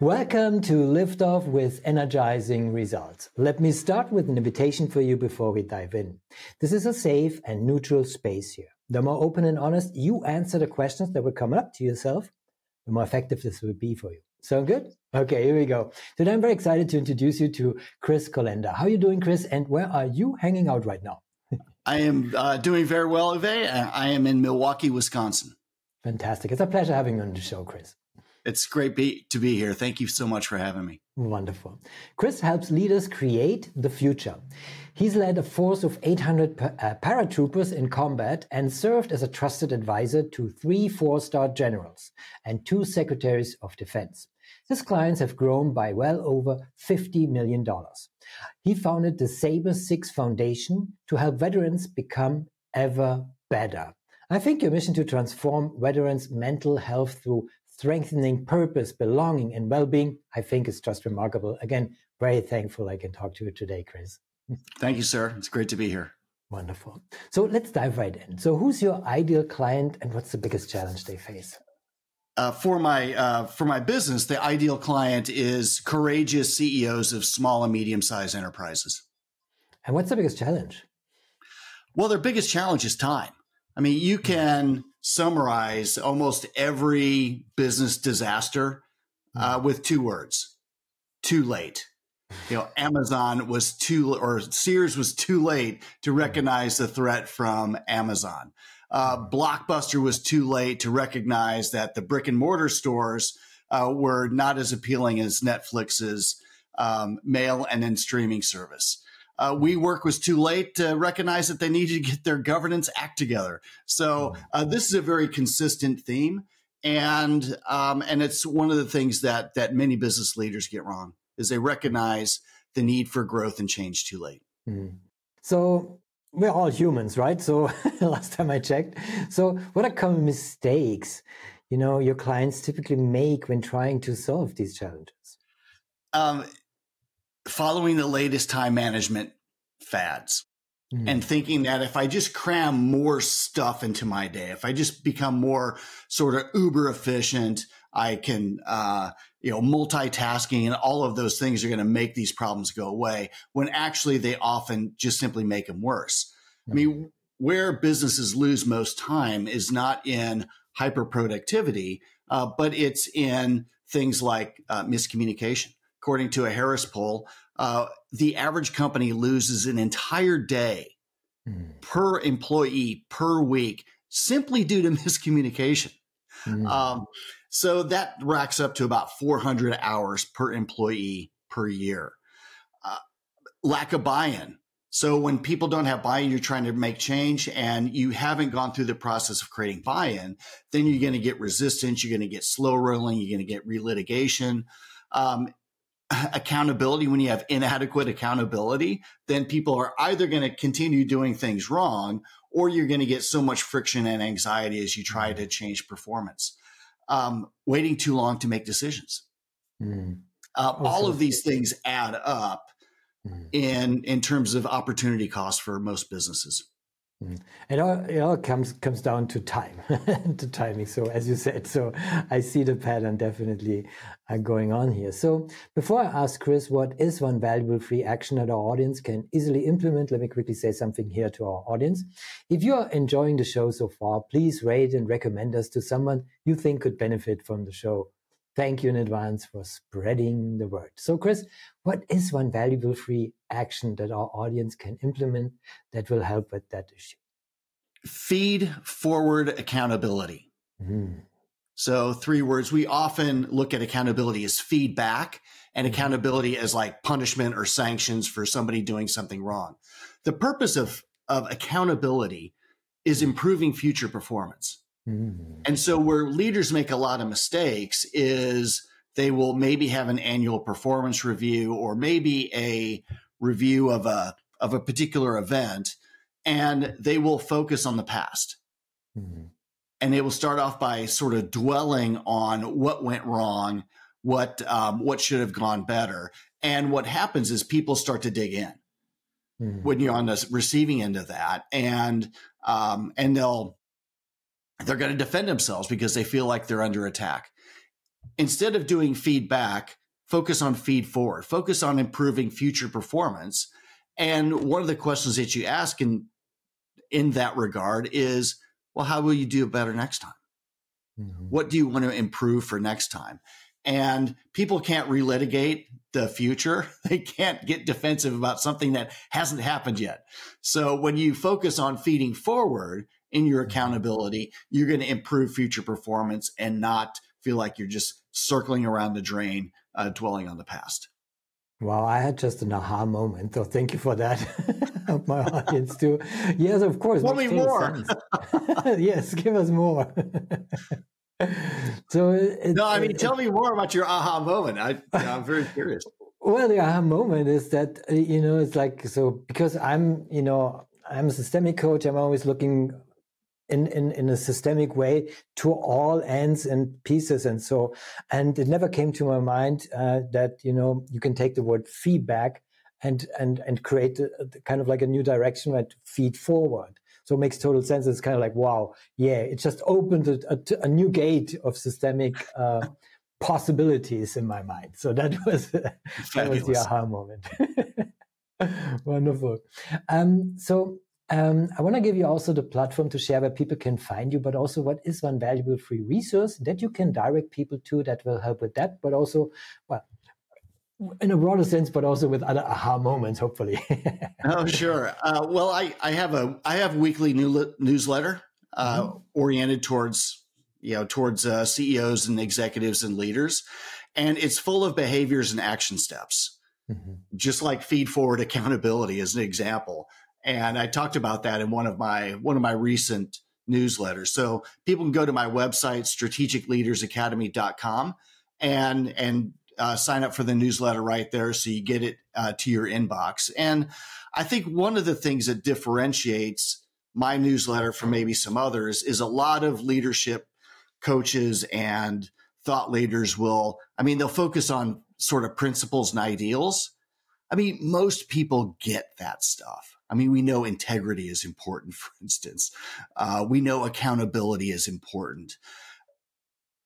Welcome to Liftoff with Energizing Results. Let me start with an invitation for you before we dive in. This is a safe and neutral space here. The more open and honest you answer the questions that will come up to yourself, the more effective this will be for you. Sound good? Okay, here we go. Today I'm very excited to introduce you to Chris Kolenda. How are you doing, Chris? And where are you hanging out right now? I am uh, doing very well, Uwe. I am in Milwaukee, Wisconsin. Fantastic. It's a pleasure having you on the show, Chris. It's great be, to be here. Thank you so much for having me. Wonderful. Chris helps leaders create the future. He's led a force of 800 pa- uh, paratroopers in combat and served as a trusted advisor to three four star generals and two secretaries of defense. His clients have grown by well over $50 million. He founded the Saber 6 Foundation to help veterans become ever better. I think your mission to transform veterans' mental health through strengthening purpose, belonging, and well being, I think is just remarkable. Again, very thankful I can talk to you today, Chris. Thank you, sir. It's great to be here. Wonderful. So let's dive right in. So, who's your ideal client and what's the biggest challenge they face? Uh, for my uh, for my business, the ideal client is courageous CEOs of small and medium sized enterprises. And what's the biggest challenge? Well, their biggest challenge is time. I mean, you can summarize almost every business disaster uh, with two words: too late. You know, Amazon was too, or Sears was too late to recognize the threat from Amazon. Uh, Blockbuster was too late to recognize that the brick and mortar stores uh, were not as appealing as Netflix's um, mail and then streaming service. Uh, WeWork was too late to recognize that they needed to get their governance act together. So uh, this is a very consistent theme, and um, and it's one of the things that that many business leaders get wrong is they recognize the need for growth and change too late. Mm. So we're all humans, right? So last time I checked. So what are common mistakes, you know, your clients typically make when trying to solve these challenges? Um, following the latest time management fads mm. and thinking that if I just cram more stuff into my day, if I just become more sort of uber efficient, I can, uh, you know, multitasking and all of those things are going to make these problems go away when actually they often just simply make them worse. Mm. I mean, where businesses lose most time is not in hyper productivity, uh, but it's in things like uh, miscommunication according to a Harris poll, uh, the average company loses an entire day mm. per employee per week simply due to miscommunication. Mm. Um, so that racks up to about 400 hours per employee per year. Uh, lack of buy in. So when people don't have buy in, you're trying to make change and you haven't gone through the process of creating buy in, then you're going to get resistance. You're going to get slow rolling. You're going to get relitigation. Um, accountability, when you have inadequate accountability, then people are either going to continue doing things wrong or you're going to get so much friction and anxiety as you try to change performance. Um, waiting too long to make decisions. Mm. Uh, all of these things add up mm. in in terms of opportunity cost for most businesses. Mm. It all, it all comes comes down to time, to timing. So as you said, so I see the pattern definitely uh, going on here. So before I ask Chris, what is one valuable free action that our audience can easily implement? Let me quickly say something here to our audience. If you are enjoying the show so far, please rate and recommend us to someone you think could benefit from the show. Thank you in advance for spreading the word. So, Chris, what is one valuable free action that our audience can implement that will help with that issue? Feed forward accountability. Mm. So, three words. We often look at accountability as feedback and mm-hmm. accountability as like punishment or sanctions for somebody doing something wrong. The purpose of, of accountability is improving future performance. Mm-hmm. And so, where leaders make a lot of mistakes is they will maybe have an annual performance review or maybe a review of a of a particular event, and they will focus on the past. Mm-hmm. And they will start off by sort of dwelling on what went wrong, what um, what should have gone better. And what happens is people start to dig in mm-hmm. when you're on the receiving end of that, and um, and they'll they're going to defend themselves because they feel like they're under attack. Instead of doing feedback, focus on feed forward, focus on improving future performance. And one of the questions that you ask in in that regard is, well, how will you do it better next time? Mm-hmm. What do you want to improve for next time? And people can't relitigate the future. They can't get defensive about something that hasn't happened yet. So when you focus on feeding forward in your mm-hmm. accountability, you're going to improve future performance and not feel like you're just circling around the drain, uh, dwelling on the past. Wow, I had just an aha moment. So thank you for that. my audience too. Yes, of course. Tell me more. yes, give us more. so no, I mean, tell me more about your aha moment. I, I'm very curious. Well, the aha moment is that uh, you know it's like so because I'm you know I'm a systemic coach. I'm always looking in, in, in a systemic way to all ends and pieces. And so and it never came to my mind uh, that you know you can take the word feedback and and and create a, a kind of like a new direction right feed forward. So it makes total sense. It's kind of like wow yeah it just opened a, a, a new gate of systemic uh, possibilities in my mind. So that was that was the aha moment. Wonderful. Um, so um, I want to give you also the platform to share where people can find you, but also what is one valuable free resource that you can direct people to that will help with that, but also, well, in a broader sense, but also with other aha moments, hopefully. oh, sure. Uh, well, I, I have a I have a weekly new, newsletter uh, mm-hmm. oriented towards you know towards uh, CEOs and executives and leaders, and it's full of behaviors and action steps, mm-hmm. just like feed forward accountability as an example. And I talked about that in one of my one of my recent newsletters. So people can go to my website, strategicleadersacademy.com and and uh, sign up for the newsletter right there so you get it uh, to your inbox. And I think one of the things that differentiates my newsletter from maybe some others is a lot of leadership coaches and thought leaders will, I mean, they'll focus on sort of principles and ideals. I mean, most people get that stuff. I mean, we know integrity is important, for instance. Uh, we know accountability is important.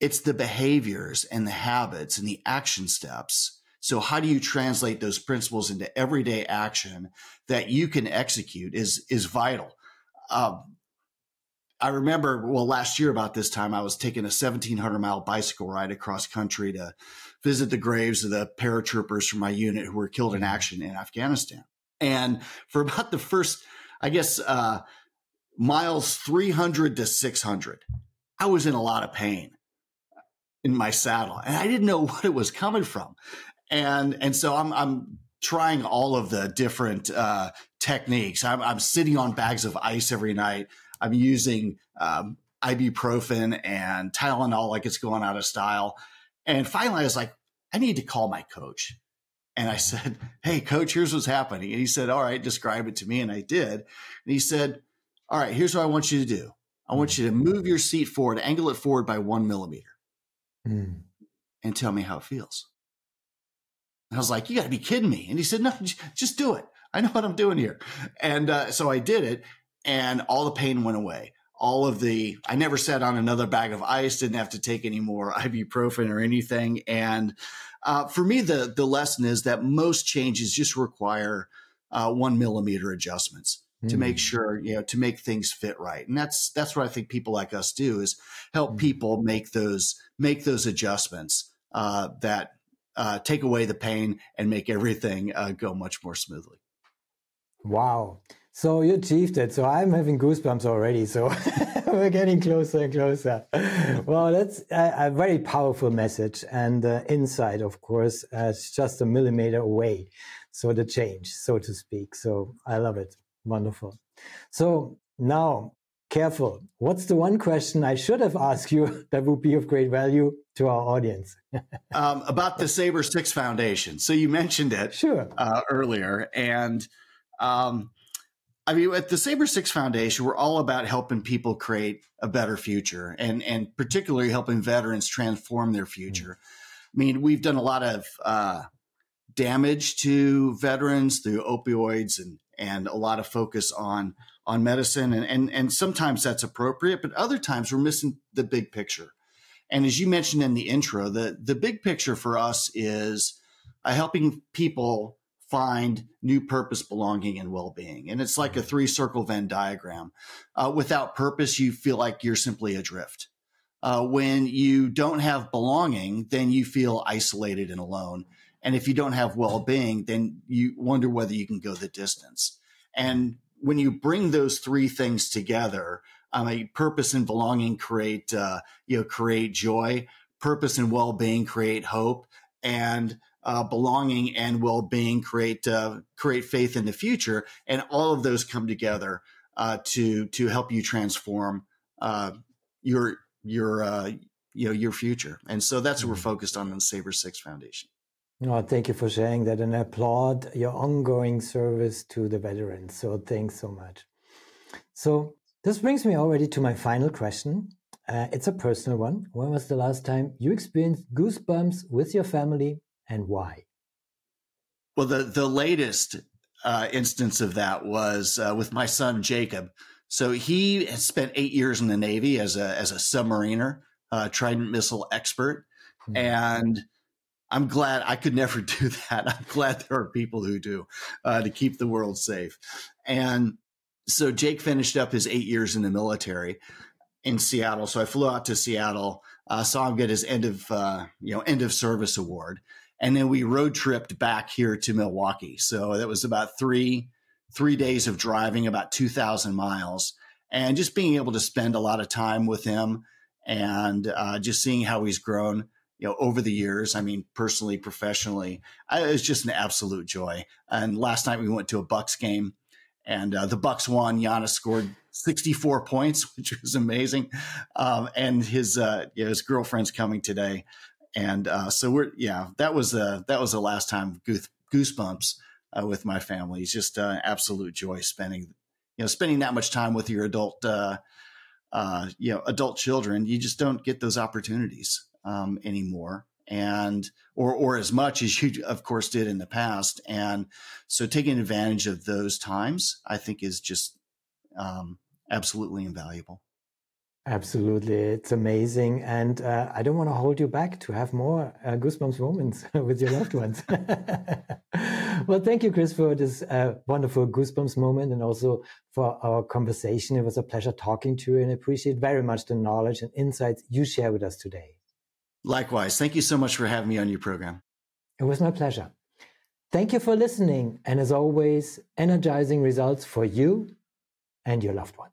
It's the behaviors and the habits and the action steps. So how do you translate those principles into everyday action that you can execute is, is vital. Um, I remember, well, last year about this time, I was taking a 1700 mile bicycle ride across country to visit the graves of the paratroopers from my unit who were killed in action in Afghanistan. And for about the first, I guess, uh, miles 300 to 600, I was in a lot of pain in my saddle and I didn't know what it was coming from. And, and so I'm, I'm trying all of the different, uh, techniques. I'm, I'm sitting on bags of ice every night. I'm using, um, ibuprofen and Tylenol like it's going out of style. And finally I was like, I need to call my coach. And I said, Hey, coach, here's what's happening. And he said, All right, describe it to me. And I did. And he said, All right, here's what I want you to do. I want you to move your seat forward, angle it forward by one millimeter, mm. and tell me how it feels. And I was like, You got to be kidding me. And he said, No, just do it. I know what I'm doing here. And uh, so I did it, and all the pain went away. All of the, I never sat on another bag of ice, didn't have to take any more ibuprofen or anything. And uh, for me, the the lesson is that most changes just require uh, one millimeter adjustments mm. to make hmm. sure you know to make things fit right, and that's that's what I think people like us do is help mm. people make those make those adjustments uh, that uh, take away the pain and make everything uh, go much more smoothly. Wow. So you achieved it. So I'm having goosebumps already. So we're getting closer and closer. Well, that's a, a very powerful message and uh, insight, of course, uh, it's just a millimeter away. So the change, so to speak. So I love it. Wonderful. So now, careful. What's the one question I should have asked you that would be of great value to our audience? um, about the Saber Six Foundation. So you mentioned it sure. Uh, earlier, and um, I mean, at the Saber Six Foundation, we're all about helping people create a better future and, and particularly helping veterans transform their future. Mm-hmm. I mean, we've done a lot of uh, damage to veterans through opioids and, and a lot of focus on, on medicine. And, and, and sometimes that's appropriate, but other times we're missing the big picture. And as you mentioned in the intro, the, the big picture for us is uh, helping people find new purpose, belonging, and well being. And it's like a three circle Venn diagram. Uh, without purpose, you feel like you're simply adrift. Uh, when you don't have belonging, then you feel isolated and alone. And if you don't have well being, then you wonder whether you can go the distance. And when you bring those three things together, um, a purpose and belonging create, uh, you know, create joy. Purpose and well being create hope, and uh, belonging and well-being create uh, create faith in the future and all of those come together uh, to to help you transform uh, your your uh, you know your future and so that's what we're mm-hmm. focused on in the Saber six foundation Oh, thank you for sharing that and I applaud your ongoing service to the veterans. So thanks so much. So this brings me already to my final question. Uh, it's a personal one. When was the last time you experienced goosebumps with your family and why? Well, the the latest uh, instance of that was uh, with my son Jacob. So he has spent eight years in the Navy as a as a submariner, uh, Trident missile expert, mm-hmm. and I'm glad I could never do that. I'm glad there are people who do uh, to keep the world safe. And so Jake finished up his eight years in the military in Seattle. So I flew out to Seattle, uh, saw him get his end of uh, you know end of service award, and then we road tripped back here to Milwaukee. So that was about three three days of driving, about two thousand miles, and just being able to spend a lot of time with him and uh, just seeing how he's grown. You know, over the years, I mean, personally, professionally, I, it was just an absolute joy. And last night we went to a Bucks game, and uh, the Bucks won. Giannis scored 64 points, which was amazing. Um, and his uh, you know, his girlfriend's coming today, and uh, so we're yeah that was uh that was the last time goosebumps uh, with my family. It's just uh, absolute joy spending you know spending that much time with your adult uh, uh, you know adult children. You just don't get those opportunities um, anymore. And or or as much as you of course did in the past. And so taking advantage of those times i think is just um, absolutely invaluable Absolutely. It's amazing. And uh, I don't want to hold you back to have more uh, goosebumps moments with your loved ones. well, thank you, Chris, for this uh, wonderful goosebumps moment and also for our conversation. It was a pleasure talking to you and I appreciate very much the knowledge and insights you share with us today. Likewise. Thank you so much for having me on your program. It was my pleasure. Thank you for listening. And as always, energizing results for you and your loved ones.